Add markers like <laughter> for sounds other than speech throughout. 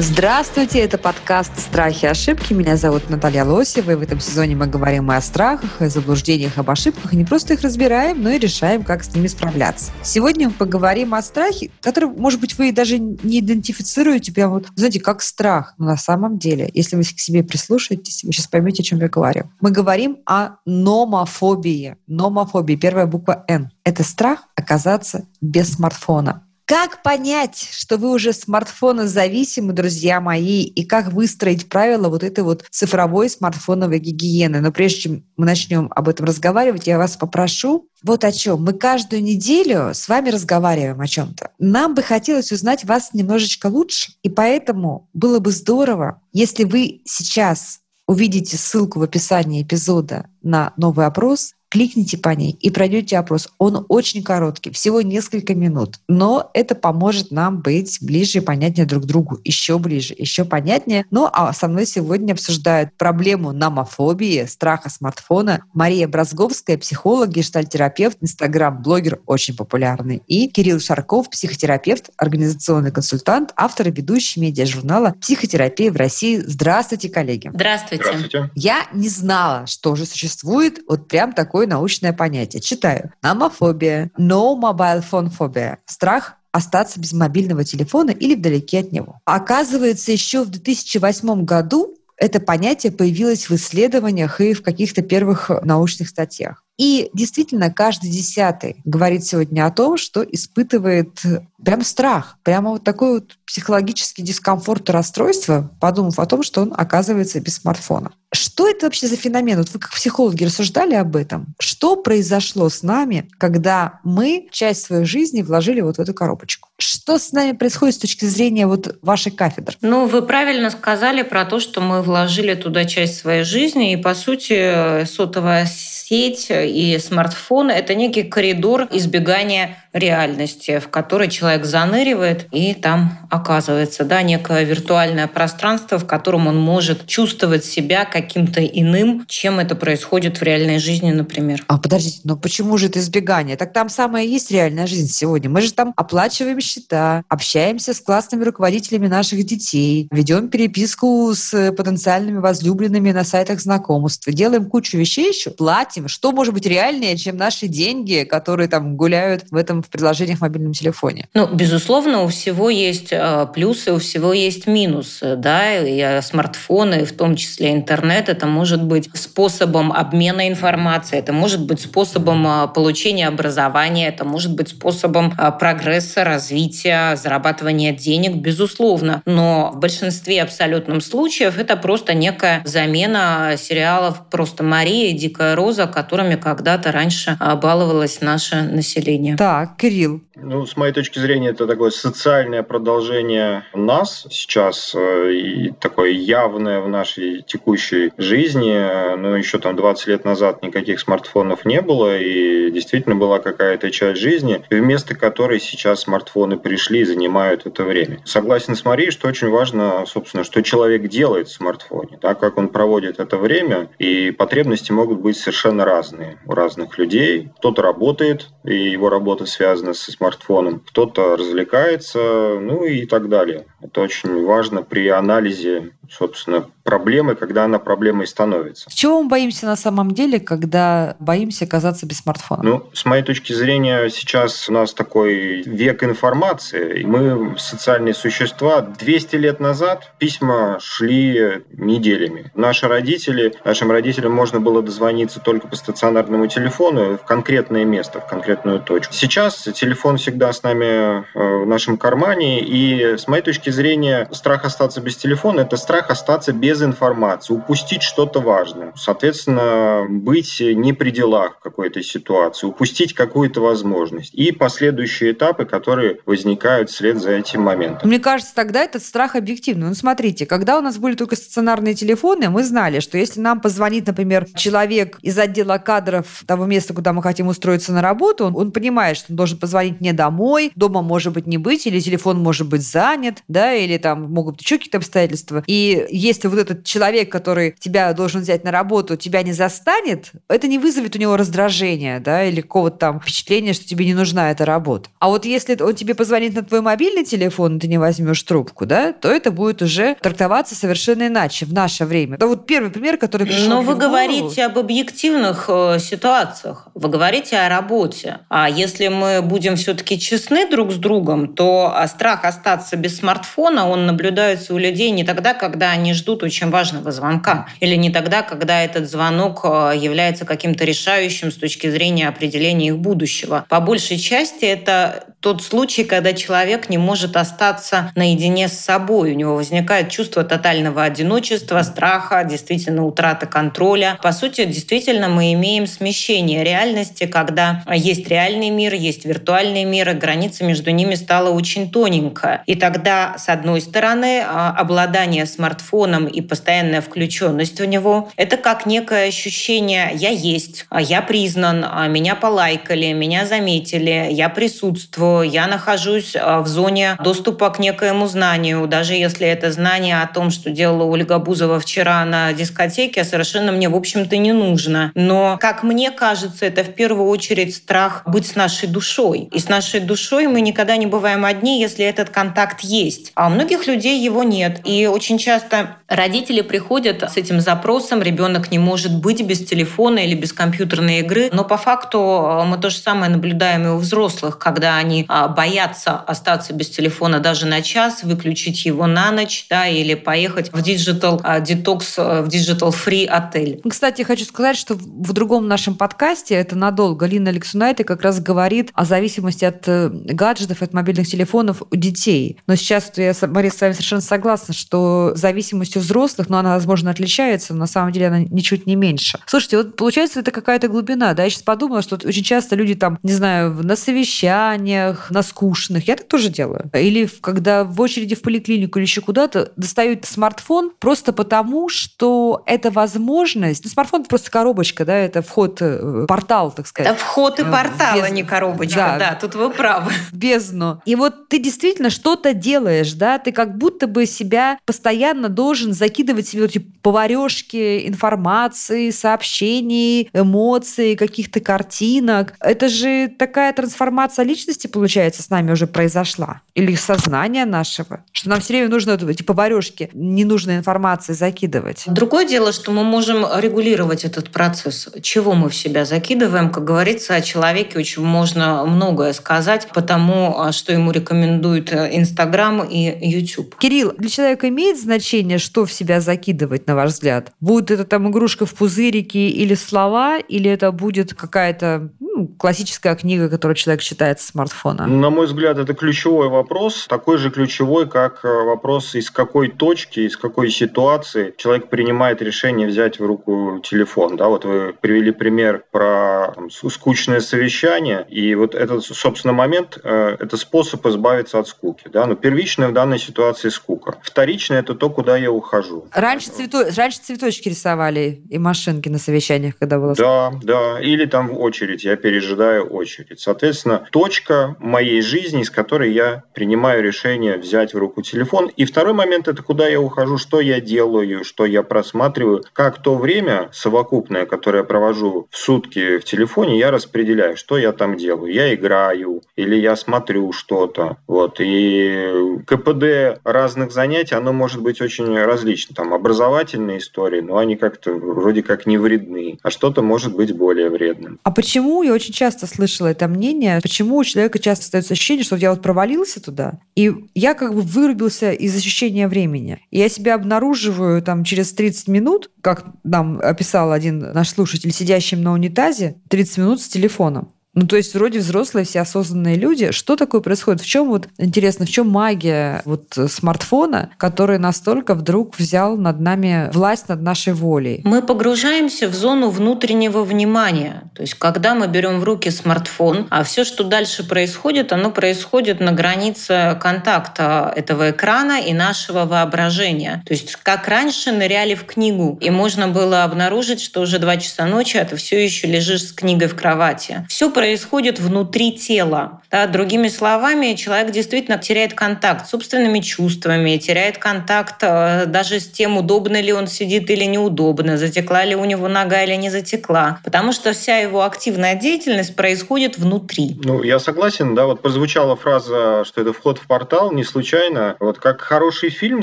Здравствуйте, это подкаст «Страхи и ошибки». Меня зовут Наталья Лосева, и в этом сезоне мы говорим и о страхах, и о заблуждениях, об ошибках, и не просто их разбираем, но и решаем, как с ними справляться. Сегодня мы поговорим о страхе, который, может быть, вы даже не идентифицируете прямо вот, знаете, как страх. Но на самом деле, если вы к себе прислушаетесь, вы сейчас поймете, о чем я говорю. Мы говорим о номофобии. Номофобии, первая буква «Н». Это страх оказаться без смартфона. Как понять, что вы уже смартфона зависимы, друзья мои, и как выстроить правила вот этой вот цифровой смартфоновой гигиены? Но прежде чем мы начнем об этом разговаривать, я вас попрошу вот о чем. Мы каждую неделю с вами разговариваем о чем-то. Нам бы хотелось узнать вас немножечко лучше, и поэтому было бы здорово, если вы сейчас увидите ссылку в описании эпизода на новый опрос, кликните по ней и пройдете опрос. Он очень короткий, всего несколько минут, но это поможет нам быть ближе и понятнее друг другу, еще ближе, еще понятнее. Ну а со мной сегодня обсуждают проблему номофобии, страха смартфона Мария Бразговская, психолог, гештальтерапевт, инстаграм-блогер очень популярный, и Кирилл Шарков, психотерапевт, организационный консультант, автор и ведущий медиа-журнала «Психотерапия в России». Здравствуйте, коллеги. Здравствуйте. Здравствуйте. Я не знала, что же существует вот прям такой такое научное понятие. Читаю. Номофобия, no mobile phone phobia. Страх остаться без мобильного телефона или вдалеке от него. Оказывается, еще в 2008 году это понятие появилось в исследованиях и в каких-то первых научных статьях. И действительно, каждый десятый говорит сегодня о том, что испытывает прям страх, прямо вот такой вот психологический дискомфорт и расстройство, подумав о том, что он оказывается без смартфона. Что это вообще за феномен? Вот вы как психологи рассуждали об этом. Что произошло с нами, когда мы часть своей жизни вложили вот в эту коробочку? Что с нами происходит с точки зрения вот вашей кафедры? Ну, вы правильно сказали про то, что мы вложили туда часть своей жизни, и, по сути, сотовая сеть и смартфон — это некий коридор избегания реальности, в которой человек заныривает и там оказывается, да, некое виртуальное пространство, в котором он может чувствовать себя каким-то иным, чем это происходит в реальной жизни, например. А подождите, но почему же это избегание? Так там самая есть реальная жизнь сегодня. Мы же там оплачиваем счета, общаемся с классными руководителями наших детей, ведем переписку с потенциальными возлюбленными на сайтах знакомств, делаем кучу вещей еще, платим. Что может быть реальнее, чем наши деньги, которые там гуляют в этом в приложениях в мобильном телефоне? Ну, безусловно, у всего есть э, плюсы, у всего есть минусы, да, и э, смартфоны, в том числе интернет, это может быть способом обмена информацией, это может быть способом э, получения образования, это может быть способом прогресса, развития, зарабатывания денег, безусловно. Но в большинстве абсолютном случаев это просто некая замена сериалов «Просто Мария» и «Дикая роза», которыми когда-то раньше баловалось наше население. Так, Кирилл. Ну, с моей точки зрения, это такое социальное продолжение нас сейчас э, и такое явное в нашей текущей жизни. Но еще там 20 лет назад никаких смартфонов не было, и действительно была какая-то часть жизни, вместо которой сейчас смартфоны пришли и занимают это время. Согласен с Марией, что очень важно, собственно, что человек делает в смартфоне, да, как он проводит это время, и потребности могут быть совершенно разные у разных людей. Кто-то работает, и его работа связана со смартфоном, кто-то развлекается, ну и так далее. Это очень важно при анализе, собственно, проблемы, когда она проблемой становится. Чего мы боимся на самом деле, когда боимся оказаться без смартфона? Ну, с моей точки зрения, сейчас у нас такой век информации. Мы социальные существа. 200 лет назад письма шли неделями. Наши родители, нашим родителям можно было дозвониться только по стационарному телефону в конкретное место, в конкретную точку. Сейчас телефон всегда с нами э, в нашем кармане, и с моей точки зрения, страх остаться без телефона – это страх остаться без информации, упустить что-то важное. Соответственно, быть не при делах какой-то ситуации, упустить какую-то возможность. И последующие этапы, которые возникают вслед за этим моментом. Мне кажется, тогда этот страх объективный. Ну, смотрите, когда у нас были только стационарные телефоны, мы знали, что если нам позвонит, например, человек из отдела кадров того места, куда мы хотим устроиться на работу, он, он понимает, что он должен позвонить не не домой, дома может быть не быть, или телефон может быть занят, да, или там могут быть еще какие-то обстоятельства. И если вот этот человек, который тебя должен взять на работу, тебя не застанет, это не вызовет у него раздражения, да, или какого-то там впечатления, что тебе не нужна эта работа. А вот если он тебе позвонит на твой мобильный телефон, и ты не возьмешь трубку, да, то это будет уже трактоваться совершенно иначе в наше время. Это вот первый пример, который пришел Но вы говорите об объективных э, ситуациях, вы говорите о работе. А если мы будем все-таки честны друг с другом, то а, страх остаться без смартфона, он наблюдается у людей не тогда, когда они ждут очень важного звонка, или не тогда, когда этот звонок э, является каким-то решающим с точки зрения определения их будущего. По большей части это тот случай, когда человек не может остаться наедине с собой. У него возникает чувство тотального одиночества, страха, действительно утраты контроля. По сути, действительно мы имеем смещение реальности, когда есть реальный мир, есть виртуальный мир, и граница между ними стала очень тоненькая. И тогда, с одной стороны, а, обладание смартфоном и постоянная включенность в него — это как некое ощущение «я есть», а «я признан», а «меня полайкали», «меня заметили», «я присутствую», «я нахожусь а, в зоне доступа к некоему знанию», даже если это знание о том, что делала Ольга Бузова вчера на дискотеке, совершенно мне, в общем-то, не нужно. Но, как мне кажется, это в первую очередь страх быть с нашей душой. И с нашей душой мы никогда не бываем одни, если этот контакт есть. А у многих людей его нет. И очень часто родители приходят с этим запросом, ребенок не может быть без телефона или без компьютерной игры. Но по факту э, мы то же самое наблюдаем и у взрослых, когда они а, боятся остаться без телефона даже на час, выключить его на ночь, да, или поехать в digital detox, в digital free отель. Кстати, хочу сказать, что в другом нашем подкасте, это надолго, Лина Алексунайте как раз говорит о зависимости от э, гаджетов, от мобильных телефонов у детей. Но сейчас я, Мария, с вами совершенно согласна, что зависимость у взрослых, но она, возможно, отличается, но на самом деле она ничуть не меньше. Слушайте, вот получается, это какая-то глубина, да? Я сейчас подумала, что очень часто люди там, не знаю, на совещаниях, на скучных, я так тоже делаю. Или когда в очереди в поликлинику или еще куда-то достают смартфон просто потому, что это возможность. Ну, смартфон это просто коробочка, да, это вход, э, портал, так сказать. Это вход и Э, портал, а бездну. не коробочка. Да. Да, тут вы правы. <laughs> бездну. И вот ты действительно что-то делаешь, да, ты как будто бы себя постоянно должен закидывать себе вот эти поварешки информации, сообщений, эмоций, каких-то картинок. Это же такая трансформация личности, получается, с нами уже произошла. Или сознания нашего. Что нам все время нужно эти поварешки ненужной информации закидывать. Другое дело, что мы можем регулировать этот процесс. Чего мы в себя закидываем? Как говорится, о человеке очень можно многое сказать, потому а, что ему рекомендуют э, Инстаграм и YouTube. Кирилл, для человека имеет значение, что в себя закидывать, на ваш взгляд? Будет это там игрушка в пузырике или слова, или это будет какая-то классическая книга, которую человек читает с смартфона? На мой взгляд, это ключевой вопрос, такой же ключевой, как э, вопрос, из какой точки, из какой ситуации человек принимает решение взять в руку телефон. Да, вот вы привели пример про там, скучное совещание, и вот этот, собственно, момент э, – это способ избавиться от скуки. Да? Но первичная в данной ситуации скука. Вторичная – это то, куда я ухожу. Раньше, цвето... Раньше цветочки рисовали и машинки на совещаниях, когда было... Да, да. Или там в очередь, я пережидаю очередь. Соответственно, точка моей жизни, с которой я принимаю решение взять в руку телефон. И второй момент – это куда я ухожу, что я делаю, что я просматриваю, как то время совокупное, которое я провожу в сутки в телефоне, я распределяю, что я там делаю. Я играю или я смотрю что-то. Вот. И КПД разных занятий, оно может быть очень различно. Там образовательные истории, но они как-то вроде как не вредны, а что-то может быть более вредным. А почему, я очень часто слышала это мнение, почему у человека часто остается ощущение, что я вот провалился туда, и я как бы вырубился из ощущения времени. И я себя обнаруживаю там через 30 минут, как нам описал один наш слушатель, сидящим на унитазе, 30 минут с телефоном. Ну, то есть вроде взрослые, все осознанные люди. Что такое происходит? В чем вот, интересно, в чем магия вот смартфона, который настолько вдруг взял над нами власть над нашей волей? Мы погружаемся в зону внутреннего внимания. То есть, когда мы берем в руки смартфон, а все, что дальше происходит, оно происходит на границе контакта этого экрана и нашего воображения. То есть, как раньше ныряли в книгу, и можно было обнаружить, что уже два часа ночи, а ты все еще лежишь с книгой в кровати. Все происходит внутри тела. Да, другими словами, человек действительно теряет контакт с собственными чувствами, теряет контакт э, даже с тем, удобно ли он сидит или неудобно, затекла ли у него нога или не затекла. Потому что вся его активная деятельность происходит внутри. Ну, я согласен, да, вот прозвучала фраза, что это вход в портал, не случайно. Вот как хороший фильм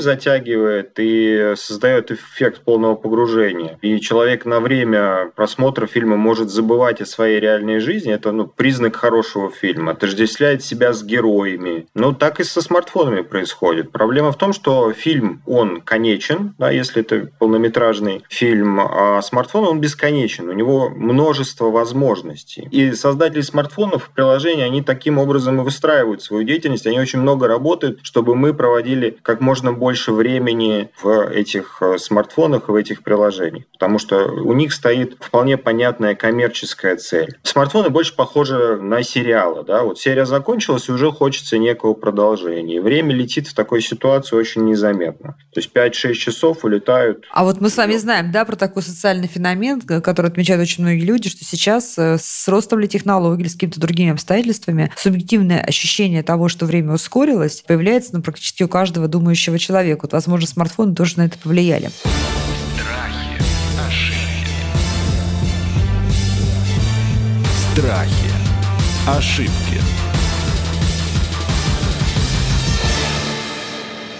затягивает и создает эффект полного погружения. И человек на время просмотра фильма может забывать о своей реальной жизни. Это ну, признак хорошего фильма. Отождествляет себя с героями. Ну, так и со смартфонами происходит. Проблема в том, что фильм, он конечен, да, если это полнометражный фильм, а смартфон, он бесконечен. У него множество возможностей. И создатели смартфонов, приложения, они таким образом и выстраивают свою деятельность. Они очень много работают, чтобы мы проводили как можно больше времени в этих э, смартфонах и в этих приложениях. Потому что у них стоит вполне понятная коммерческая цель. Смартфоны больше похожи на сериалы. Да? Вот серия закончилась, и уже хочется некого продолжения. время летит в такой ситуации очень незаметно. То есть 5-6 часов улетают. А вот мы с вами знаем, да, про такой социальный феномен, который отмечают очень многие люди, что сейчас э, с ростом ли технологий или с какими-то другими обстоятельствами субъективное ощущение того, что время ускорилось, появляется ну, практически у каждого думающего человека. Вот, возможно, смартфоны тоже на это повлияли. Страхи. Ошибки.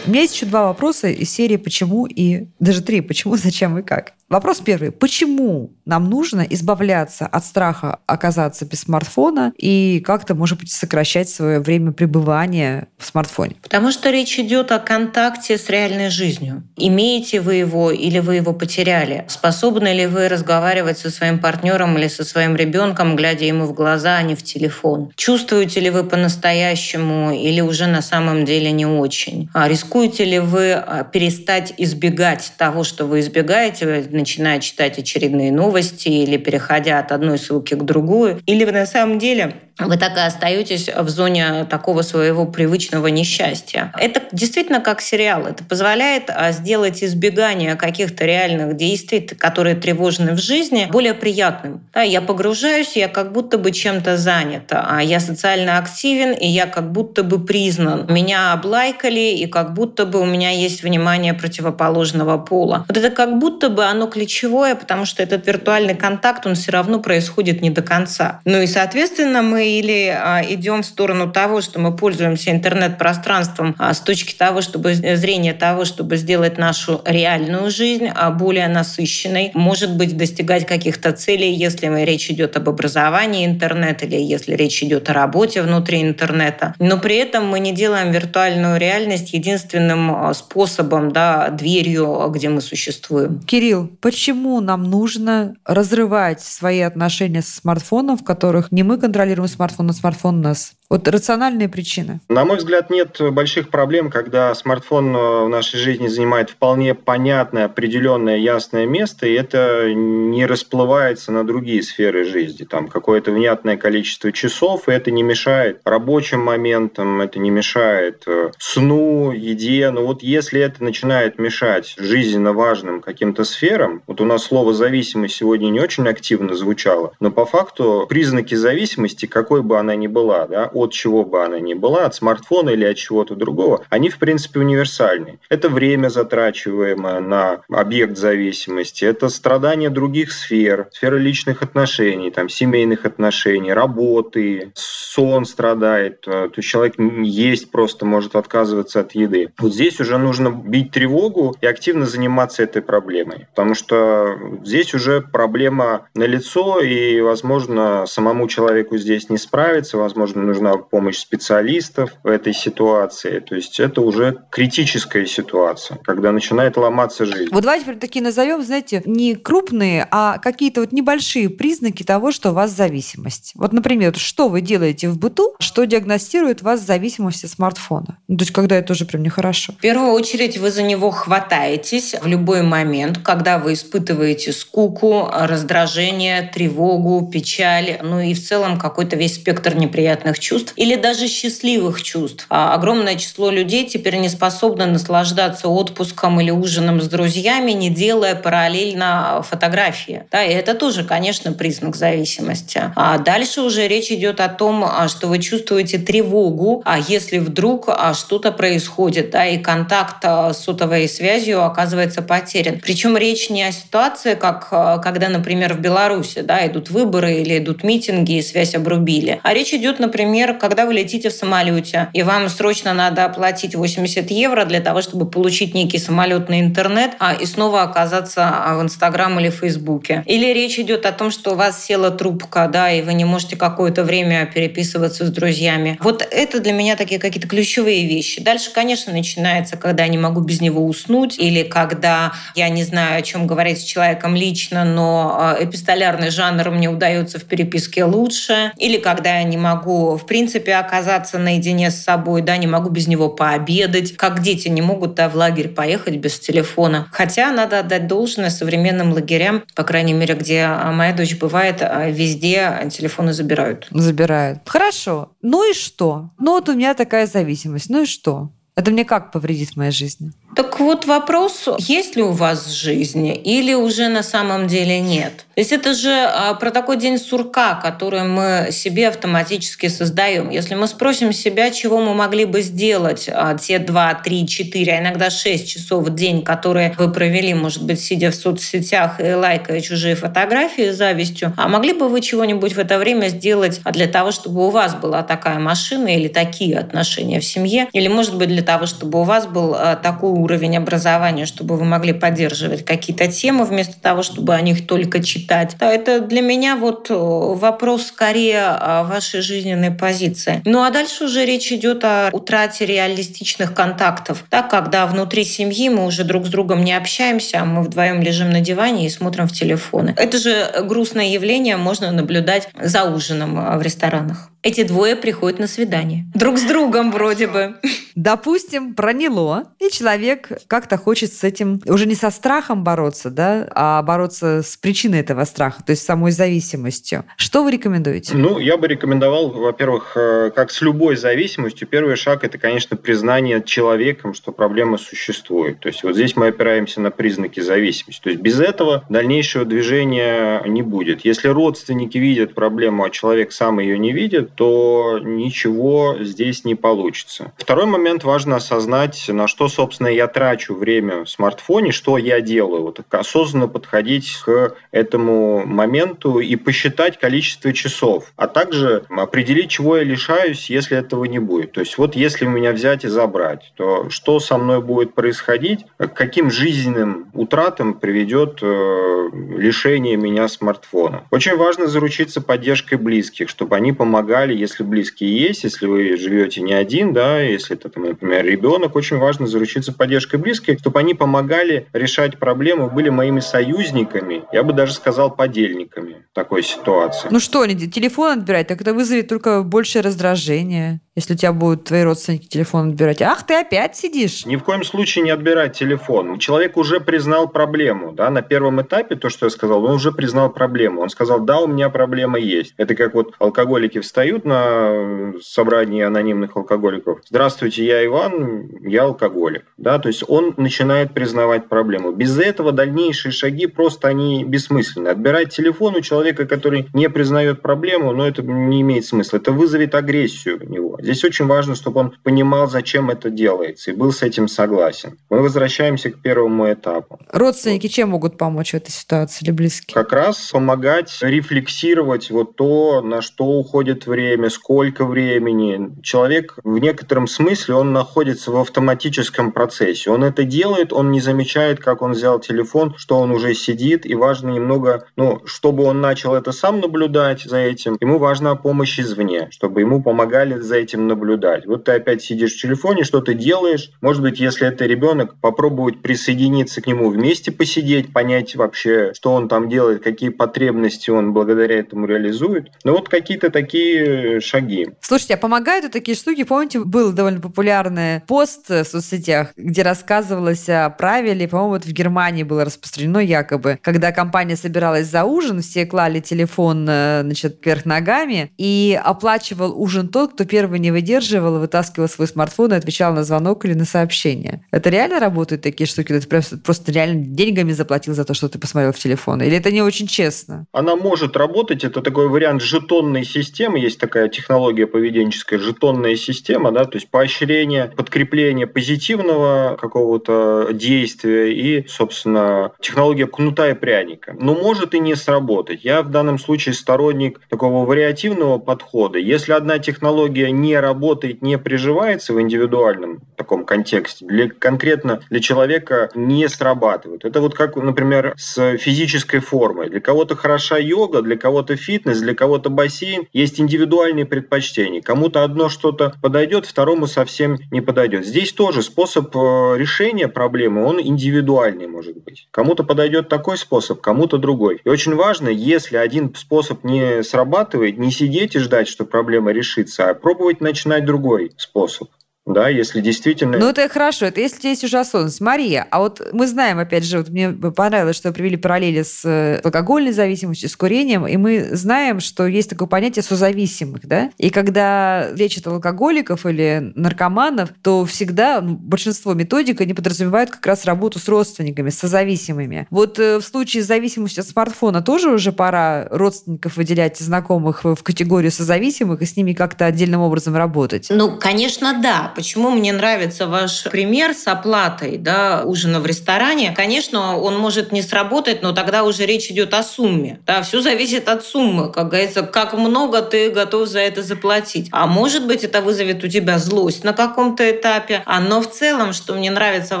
У меня есть еще два вопроса из серии «Почему?» и даже три «Почему?», <laughs> «Зачем?» и «Как?». Вопрос первый. Почему нам нужно избавляться от страха оказаться без смартфона и как-то, может быть, сокращать свое время пребывания в смартфоне? Потому что речь идет о контакте с реальной жизнью. Имеете вы его или вы его потеряли? Способны ли вы разговаривать со своим партнером или со своим ребенком, глядя ему в глаза, а не в телефон? Чувствуете ли вы по-настоящему или уже на самом деле не очень? А рискуете ли вы а, перестать избегать того, что вы избегаете, начиная читать очередные новости или переходя от одной ссылки к другой, или вы на самом деле вы так и остаетесь в зоне такого своего привычного несчастья. Это действительно как сериал. Это позволяет а, сделать избегание каких-то реальных действий, которые тревожны в жизни, более приятным. Да, я погружаюсь, я как будто бы чем-то занят. А я социально активен, и я как будто бы признан. Меня облайкали, и как будто бы у меня есть внимание противоположного пола. Вот это как будто бы оно ключевое, потому что этот виртуальный контакт, он все равно происходит не до конца. Ну и, соответственно, мы или а, идем в сторону того, что мы пользуемся интернет-пространством а, с точки того, чтобы зрения того, чтобы сделать нашу реальную жизнь а, более насыщенной, может быть, достигать каких-то целей, если речь идет об образовании интернета или если речь идет о работе внутри интернета. Но при этом мы не делаем виртуальную реальность единственным способом, да, дверью, где мы существуем. Кирилл, почему нам нужно разрывать свои отношения со смартфоном, в которых не мы контролируем смартфон, а смартфон нас. Вот рациональные причины. На мой взгляд, нет больших проблем, когда смартфон э, в нашей жизни занимает вполне понятное, определенное, ясное место, и это не расплывается на другие сферы жизни. Там какое-то внятное количество часов, и это не мешает рабочим моментам, это не мешает э, сну, еде. Но вот если это начинает мешать жизненно важным каким-то сферам, вот у нас слово «зависимость» сегодня не очень активно звучало, но по факту признаки зависимости, какой бы она ни была, да, от чего бы она ни была, от смартфона или от чего-то другого, они, в принципе, универсальны. Это время, затрачиваемое на объект зависимости, это страдания других сфер, сферы личных отношений, там, семейных отношений, работы, сон страдает, э, то есть человек есть просто может отказываться от еды. Вот здесь уже нужно бить тревогу и активно заниматься этой проблемой, потому что здесь уже проблема налицо, и, возможно, самому человеку здесь не справиться, возможно, нужно нужна помощь специалистов в этой ситуации. То есть это уже критическая ситуация, когда начинает ломаться жизнь. Вот давайте такие назовем, знаете, не крупные, а какие-то вот небольшие признаки того, что у вас зависимость. Вот, например, что вы делаете в быту, что диагностирует вас зависимость от смартфона? Ну, то есть когда это уже прям нехорошо. В первую очередь вы за него хватаетесь в любой момент, когда вы испытываете скуку, раздражение, тревогу, печаль, ну и в целом какой-то весь спектр неприятных чувств чувств или даже счастливых чувств. А огромное число людей теперь не способно наслаждаться отпуском или ужином с друзьями, не делая параллельно фотографии. Да, и это тоже, конечно, признак зависимости. А дальше уже речь идет о том, а, что вы чувствуете тревогу, а если вдруг а, что-то происходит, да, и контакт с сотовой связью оказывается потерян. Причем речь не о ситуации, как когда, например, в Беларуси да, идут выборы или идут митинги, и связь обрубили. А речь идет, например, когда вы летите в самолете, и вам срочно надо оплатить 80 евро для того, чтобы получить некий самолетный интернет, а и снова оказаться в Инстаграм или Фейсбуке. Или речь идет о том, что у вас села трубка, да, и вы не можете какое-то время переписываться с друзьями. Вот это для меня такие какие-то ключевые вещи. Дальше, конечно, начинается, когда я не могу без него уснуть, или когда я не знаю, о чем говорить с человеком лично, но а, эпистолярный жанр мне удается в переписке лучше, или когда я не могу, в принципе, оказаться наедине с собой, да, не могу без него пообедать, как дети не могут да, в лагерь поехать без телефона. Хотя надо отдать должное современным лагерям, по крайней мере, где моя дочь бывает, а, везде телефоны забирают. Забирают. Хорошо. Ну и что? Ну вот у меня такая зависимость. Ну и что? Это мне как повредит в моей жизни? Так вот вопрос, есть ли у вас жизнь или уже на самом деле нет? То есть это же а, про такой день сурка, который мы себе автоматически создаем. Если мы спросим себя, чего мы могли бы сделать а, те 2, 3, 4, а иногда 6 часов в день, которые вы провели, может быть, сидя в соцсетях и лайкая чужие фотографии с завистью, а могли бы вы чего-нибудь в это время сделать для того, чтобы у вас была такая машина или такие отношения в семье, или, может быть, для того, чтобы у вас был а, такой уровень образования, чтобы вы могли поддерживать какие-то темы вместо того, чтобы о них только читать. Да, это для меня вот э, вопрос скорее о вашей жизненной позиции. Ну а дальше уже речь идет о утрате реалистичных контактов. Да, когда внутри семьи мы уже друг с другом не общаемся, а мы вдвоем лежим на диване и смотрим в телефоны. Это же грустное явление можно наблюдать за ужином э, в ресторанах эти двое приходят на свидание. Друг с другом вроде бы. Допустим, проняло, и человек как-то хочет с этим уже не со страхом бороться, да, а бороться с причиной этого страха, то есть самой зависимостью. Что вы рекомендуете? Ну, я бы рекомендовал, во-первых, э, как с любой зависимостью, первый шаг – это, конечно, признание человеком, что проблема существует. То есть вот здесь мы опираемся на признаки зависимости. То есть без этого дальнейшего движения не будет. Если родственники видят проблему, а человек сам ее не видит, то ничего здесь не получится. Второй момент важно осознать, на что, собственно, я трачу время в смартфоне, что я делаю. Вот осознанно подходить к этому моменту и посчитать количество часов, а также определить, чего я лишаюсь, если этого не будет. То есть вот если меня взять и забрать, то что со мной будет происходить, к каким жизненным утратам приведет э, лишение меня смартфона. Очень важно заручиться поддержкой близких, чтобы они помогали помогали, если близкие есть, если вы живете не один, да, если это, там, например, ребенок, очень важно заручиться поддержкой близких, чтобы они помогали решать проблемы, были моими союзниками, я бы даже сказал подельниками такой ситуации. Ну что, телефон отбирать, так это вызовет только большее раздражение если у тебя будут твои родственники телефон отбирать. Ах, ты опять сидишь. Ни в коем случае не отбирать телефон. Человек уже признал проблему. Да? На первом этапе, то, что я сказал, он уже признал проблему. Он сказал, да, у меня проблема есть. Это как вот алкоголики встают на собрании анонимных алкоголиков. Здравствуйте, я Иван, я алкоголик. Да? То есть он начинает признавать проблему. Без этого дальнейшие шаги просто они бессмысленны. Отбирать телефон у человека, который не признает проблему, но ну, это не имеет смысла. Это вызовет агрессию у него. Здесь очень важно, чтобы он понимал, зачем это делается, и был с этим согласен. Мы возвращаемся к первому этапу. Родственники чем могут помочь в этой ситуации или близкие? Как раз помогать рефлексировать вот то, на что уходит время, сколько времени. Человек в некотором смысле, он находится в автоматическом процессе. Он это делает, он не замечает, как он взял телефон, что он уже сидит, и важно немного, ну, чтобы он начал это сам наблюдать за этим, ему важна помощь извне, чтобы ему помогали за этим наблюдать. Вот ты опять сидишь в телефоне, что ты делаешь. Может быть, если это ребенок, попробовать присоединиться к нему вместе посидеть, понять вообще, что он там делает, какие потребности он благодаря этому реализует. Ну вот какие-то такие шаги. Слушайте, а помогают вот такие штуки? Помните, был довольно популярный пост в соцсетях, где рассказывалось о правиле, по-моему, вот в Германии было распространено якобы, когда компания собиралась за ужин, все клали телефон, э, значит, вверх ногами, и оплачивал ужин тот, кто первый не выдерживал, вытаскивал свой смартфон и отвечал на звонок или на сообщение. Это реально работают такие штуки? Ты просто, просто реально деньгами заплатил за то, что ты посмотрел в телефон? Или это не очень честно? Она может работать, это такой вариант жетонной системы, есть такая технология поведенческая, жетонная система, да, то есть поощрение, подкрепление позитивного какого-то действия и, собственно, технология кнута и пряника. Но может и не сработать. Я в данном случае сторонник такого вариативного подхода. Если одна технология не работает, не приживается в индивидуальном таком контексте, для, конкретно для человека не срабатывает. Это вот как, например, с физической формой. Для кого-то хороша йога, для кого-то фитнес, для кого-то бассейн. Есть индивидуальные предпочтения. Кому-то одно что-то подойдет, второму совсем не подойдет. Здесь тоже способ э, решения проблемы, он индивидуальный может быть. Кому-то подойдет такой способ, кому-то другой. И очень важно, если один способ не срабатывает, не сидеть и ждать, что проблема решится, а пробовать начинать другой способ да, если действительно... Ну, это хорошо, это если есть уже осознанность. Мария, а вот мы знаем, опять же, вот мне понравилось, что вы привели параллели с э, алкогольной зависимостью, с курением, и мы знаем, что есть такое понятие созависимых, да, и когда лечат алкоголиков или наркоманов, то всегда ну, большинство методик, они подразумевают как раз работу с родственниками, с созависимыми. Вот э, в случае зависимости от смартфона тоже уже пора родственников выделять знакомых в категорию созависимых и с ними как-то отдельным образом работать? Ну, конечно, да Почему мне нравится ваш пример с оплатой да, ужина в ресторане? Конечно, он может не сработать, но тогда уже речь идет о сумме. Да, все зависит от суммы, как говорится, как много ты готов за это заплатить. А может быть, это вызовет у тебя злость на каком-то этапе. А но в целом, что мне нравится в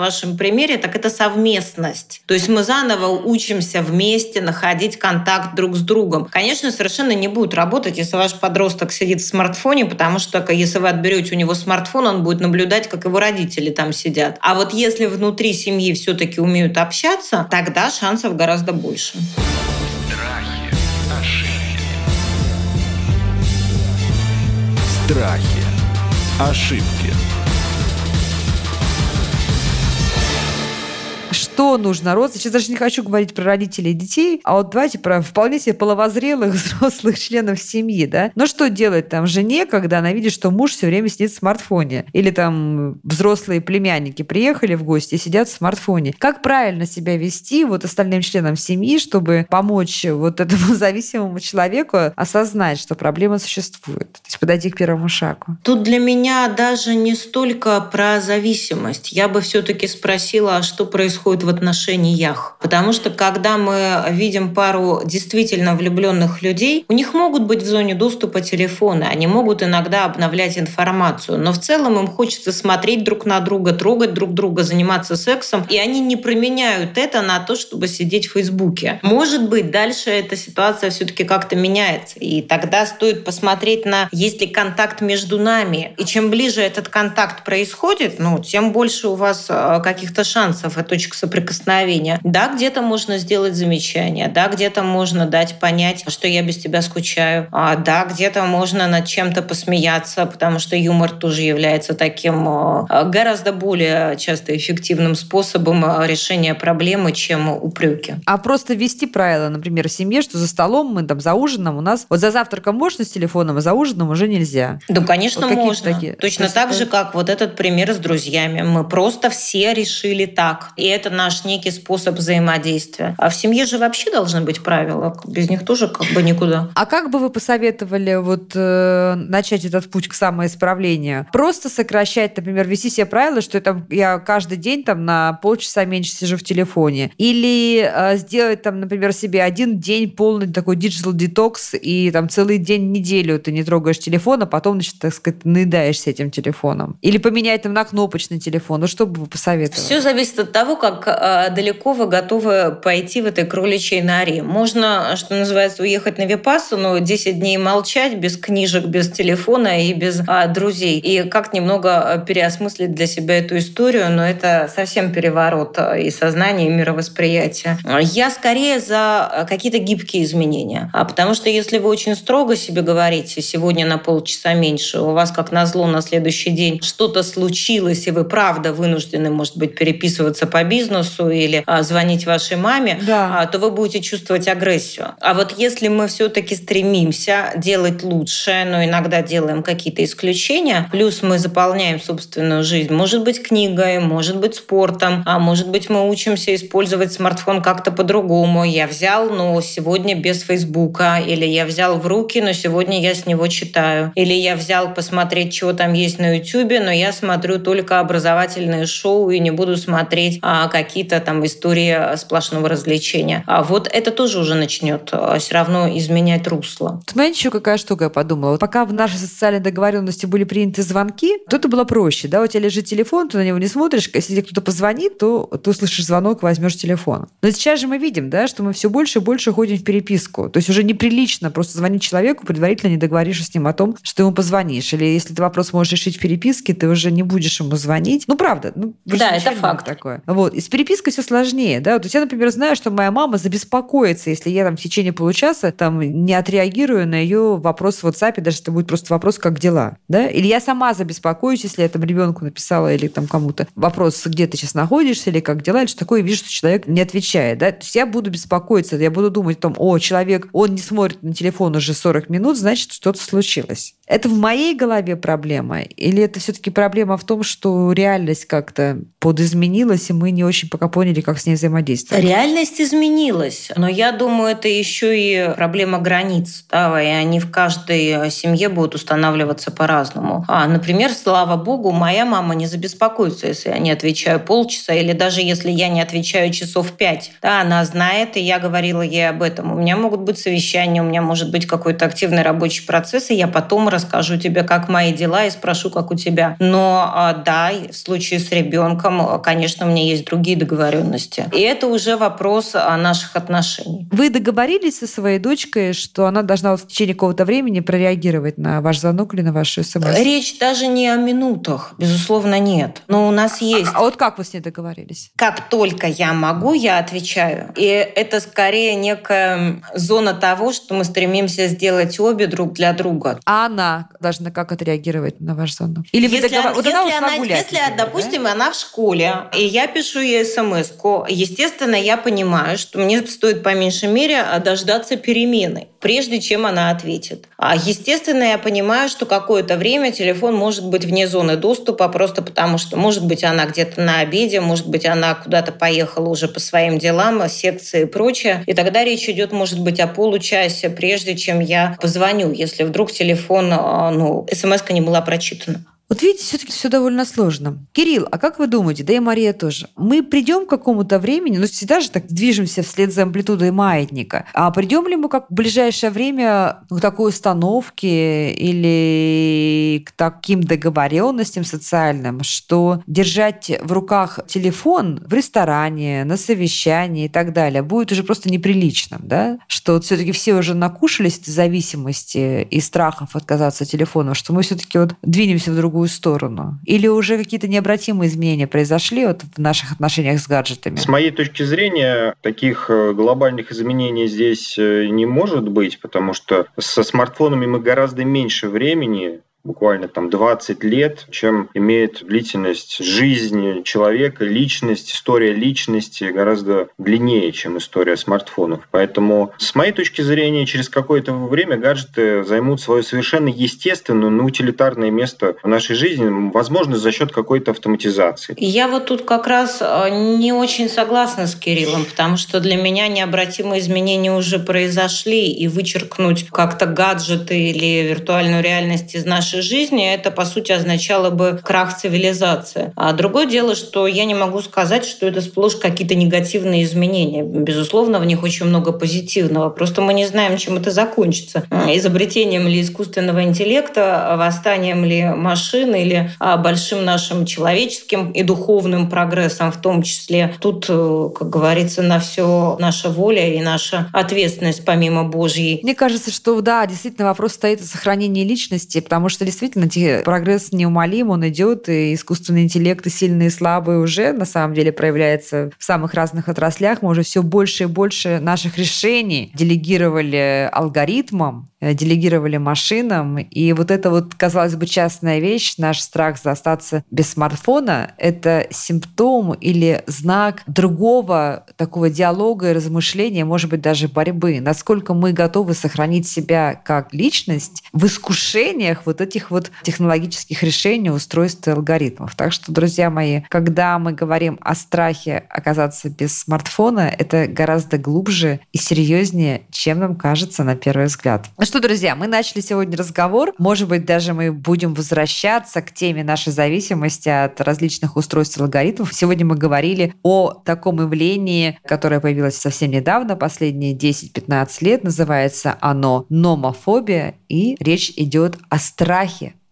вашем примере, так это совместность. То есть мы заново учимся вместе находить контакт друг с другом. Конечно, совершенно не будет работать, если ваш подросток сидит в смартфоне, потому что если вы отберете у него смартфон, он будет наблюдать, как его родители там сидят. А вот если внутри семьи все-таки умеют общаться, тогда шансов гораздо больше. Страхи, ошибки. Страхи. Ошибки. Что нужно родственникам. Сейчас даже не хочу говорить про родителей и детей, а вот давайте про вполне себе половозрелых <laughs> взрослых членов семьи, да. Но что делать там жене, когда она видит, что муж все время сидит в смартфоне? Или там взрослые племянники приехали в гости и сидят в смартфоне. Как правильно себя вести вот остальным членам семьи, чтобы помочь вот <laughs> этому зависимому человеку осознать, что проблема существует? То есть подойти к первому шагу. Тут для меня даже не столько про зависимость. Я бы все-таки спросила, а что происходит в отношениях. Потому что когда мы видим пару действительно влюбленных людей, у них могут быть в зоне доступа телефоны, они могут иногда обновлять информацию, но в целом им хочется смотреть друг на друга, трогать друг друга, заниматься сексом, и они не применяют это на то, чтобы сидеть в Фейсбуке. Может быть, дальше эта ситуация все-таки как-то меняется, и тогда стоит посмотреть на, есть ли контакт между нами. И чем ближе этот контакт происходит, ну, тем больше у вас э, каких-то шансов. Очень точек соприкосновения. Да, где-то можно сделать замечание, да, где-то можно дать понять, что я без тебя скучаю, а, да, где-то можно над чем-то посмеяться, потому что юмор тоже является таким а, гораздо более часто эффективным способом а, решения проблемы, чем упреки. А просто ввести правила, например, в семье, что за столом мы там за ужином у нас вот за завтраком можно с телефоном, а за ужином уже нельзя. Да, конечно, вот можно. Такие. Точно так же, как вот этот пример с друзьями. Мы просто все решили так. И это это наш некий способ взаимодействия. А в семье же вообще должны быть правила. Без них тоже как бы никуда. А как бы вы посоветовали вот э, начать этот путь к самоисправлению? Просто сокращать, например, вести себе правила, что там, я каждый день там на полчаса меньше сижу в телефоне. Или э, сделать там, например, себе один день полный такой digital детокс и там целый день, неделю ты не трогаешь телефон, а потом, значит, так сказать, наедаешься этим телефоном. Или поменять там на кнопочный телефон. Ну, что бы вы посоветовали? Все зависит от того, как э, далеко вы готовы пойти в этой кроличьей норе. Можно, что называется, уехать на Випассану, 10 дней молчать без книжек, без телефона и без а, друзей. И как немного переосмыслить для себя эту историю, но это совсем переворот и сознания, и мировосприятия. Я скорее за какие-то гибкие изменения. А потому что если вы очень строго себе говорите, сегодня на полчаса меньше, у вас как назло на следующий день что-то случилось, и вы правда вынуждены, может быть, переписываться по бизнесу или а, звонить вашей маме, да. а, то вы будете чувствовать агрессию. А вот если мы все-таки стремимся делать лучше, но иногда делаем какие-то исключения, плюс мы заполняем собственную жизнь, может быть, книгой, может быть, спортом, а может быть, мы учимся использовать смартфон как-то по-другому. Я взял, но сегодня без Фейсбука, или я взял в руки, но сегодня я с него читаю, или я взял посмотреть, что там есть на YouTube, но я смотрю только образовательные шоу и не буду смотреть а, какие-то там истории сплошного развлечения. А вот это тоже уже начнет а, все равно изменять русло. Знаете, еще какая штука я подумала? Вот пока в нашей социальной договоренности были приняты звонки, то это было проще. Да? У тебя лежит телефон, ты на него не смотришь. Если кто-то позвонит, то ты услышишь звонок, возьмешь телефон. Но сейчас же мы видим, да, что мы все больше и больше ходим в переписку. То есть уже неприлично просто звонить человеку, предварительно не договорившись с ним о том, что ему позвонишь. Или если ты вопрос можешь решить в переписке, ты уже не будешь ему звонить. Ну, правда. Ну, да, это факт. Такое. Вот. И с перепиской все сложнее. Да? Вот я, например, знаю, что моя мама забеспокоится, если я там в течение получаса там не отреагирую на ее вопрос в WhatsApp, даже это будет просто вопрос, как дела. Да? Или я сама забеспокоюсь, если я там ребенку написала или там кому-то вопрос, где ты сейчас находишься, или как дела, или что такое, и вижу, что человек не отвечает. Да? То есть я буду беспокоиться, я буду думать о том, о, человек, он не смотрит на телефон уже 40 минут, значит, что-то случилось. Это в моей голове проблема? Или это все-таки проблема в том, что реальность как-то подизменилась, и мы не очень пока поняли, как с ней взаимодействовать? Реальность изменилась, но я думаю, это еще и проблема границ, да, и они в каждой семье будут устанавливаться по-разному. А, например, слава богу, моя мама не забеспокоится, если я не отвечаю полчаса, или даже если я не отвечаю часов пять. Да, она знает, и я говорила ей об этом. У меня могут быть совещания, у меня может быть какой-то активный рабочий процесс, и я потом расскажу тебе, как мои дела, и спрошу, как у тебя. Но а, да, в случае с ребенком, конечно, у меня есть другие договоренности. И это уже вопрос о наших отношениях. Вы договорились со своей дочкой, что она должна в течение какого-то времени прореагировать на ваш звонок или на вашу смс? Речь даже не о минутах, безусловно, нет. Но у нас есть... А вот как вы с ней договорились? Как только я могу, я отвечаю. И это скорее некая зона того, что мы стремимся сделать обе друг для друга. А она она должна как отреагировать на ваш звонок? Или если, договор... она, вот если, она, она гулять, если например, допустим, да? она в школе, и я пишу ей смс естественно, я понимаю, что мне стоит по меньшей мере а, дождаться перемены, прежде чем она ответит. А естественно, я понимаю, что какое-то время телефон может быть вне зоны доступа, просто потому что, может быть, она где-то на обеде, может быть, она куда-то поехала уже по своим делам, секции и прочее. И тогда речь идет, может быть, о получасе, прежде чем я позвоню, если вдруг телефон а, ну, смс не была прочитана. Вот видите, все-таки все довольно сложно. Кирилл, а как вы думаете, да и Мария тоже, мы придем к какому-то времени, ну всегда же так движемся вслед за амплитудой маятника, а придем ли мы как в ближайшее время к такой установке или к таким договоренностям социальным, что держать в руках телефон в ресторане, на совещании и так далее будет уже просто неприличным, да? Что вот все-таки все уже накушались этой зависимости и страхов отказаться от телефона, что мы все-таки вот двинемся в другую другую сторону? Или уже какие-то необратимые изменения произошли вот в наших отношениях с гаджетами? С моей точки зрения, таких э, глобальных изменений здесь э, не может быть, потому что со смартфонами мы гораздо меньше времени буквально там 20 лет, чем имеет длительность жизни человека, личность, история личности гораздо длиннее, чем история смартфонов. Поэтому, с моей точки зрения, через какое-то время гаджеты займут свое совершенно естественное, но утилитарное место в нашей жизни, возможно, за счет какой-то автоматизации. Я вот тут как раз э, не очень согласна с Кириллом, потому что для меня необратимые изменения уже произошли, и вычеркнуть как-то гаджеты или виртуальную реальность из нашей нашей жизни, это, по сути, означало бы крах цивилизации. А другое дело, что я не могу сказать, что это сплошь какие-то негативные изменения. Безусловно, в них очень много позитивного. Просто мы не знаем, чем это закончится. Изобретением ли искусственного интеллекта, восстанием ли машин или а, большим нашим человеческим и духовным прогрессом в том числе. Тут, э, как говорится, на все наша воля и наша ответственность помимо Божьей. Мне кажется, что да, действительно вопрос стоит о сохранении личности, потому что действительно прогресс неумолим, он идет, и искусственный интеллект и сильные и слабые уже на самом деле проявляется в самых разных отраслях. Мы уже все больше и больше наших решений делегировали алгоритмам, э, делегировали машинам. И вот эта вот, казалось бы, частная вещь, наш страх за остаться без смартфона, это симптом или знак другого такого диалога и размышления, может быть, даже борьбы. Насколько мы готовы сохранить себя как личность в искушениях вот этих вот технологических решений, устройств и алгоритмов. Так что, друзья мои, когда мы говорим о страхе оказаться без смартфона, это гораздо глубже и серьезнее, чем нам кажется на первый взгляд. Ну что, друзья, мы начали сегодня разговор. Может быть, даже мы будем возвращаться к теме нашей зависимости от различных устройств и алгоритмов. Сегодня мы говорили о таком явлении, которое появилось совсем недавно, последние 10-15 лет. Называется оно номофобия, и речь идет о страхе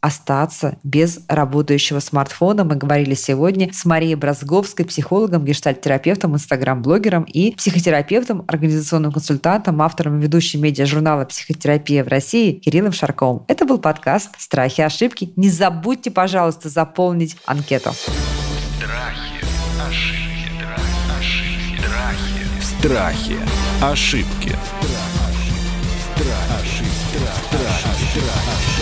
остаться без работающего смартфона. Мы говорили сегодня с Марией Бразговской, психологом, гештальт-терапевтом, инстаграм-блогером и психотерапевтом, организационным консультантом, автором и ведущим медиа-журнала «Психотерапия в России» Кириллом Шарковым. Это был подкаст «Страхи и ошибки». Не забудьте, пожалуйста, заполнить анкету. Страхи, ошибки, ошибки, страхи, ошибки.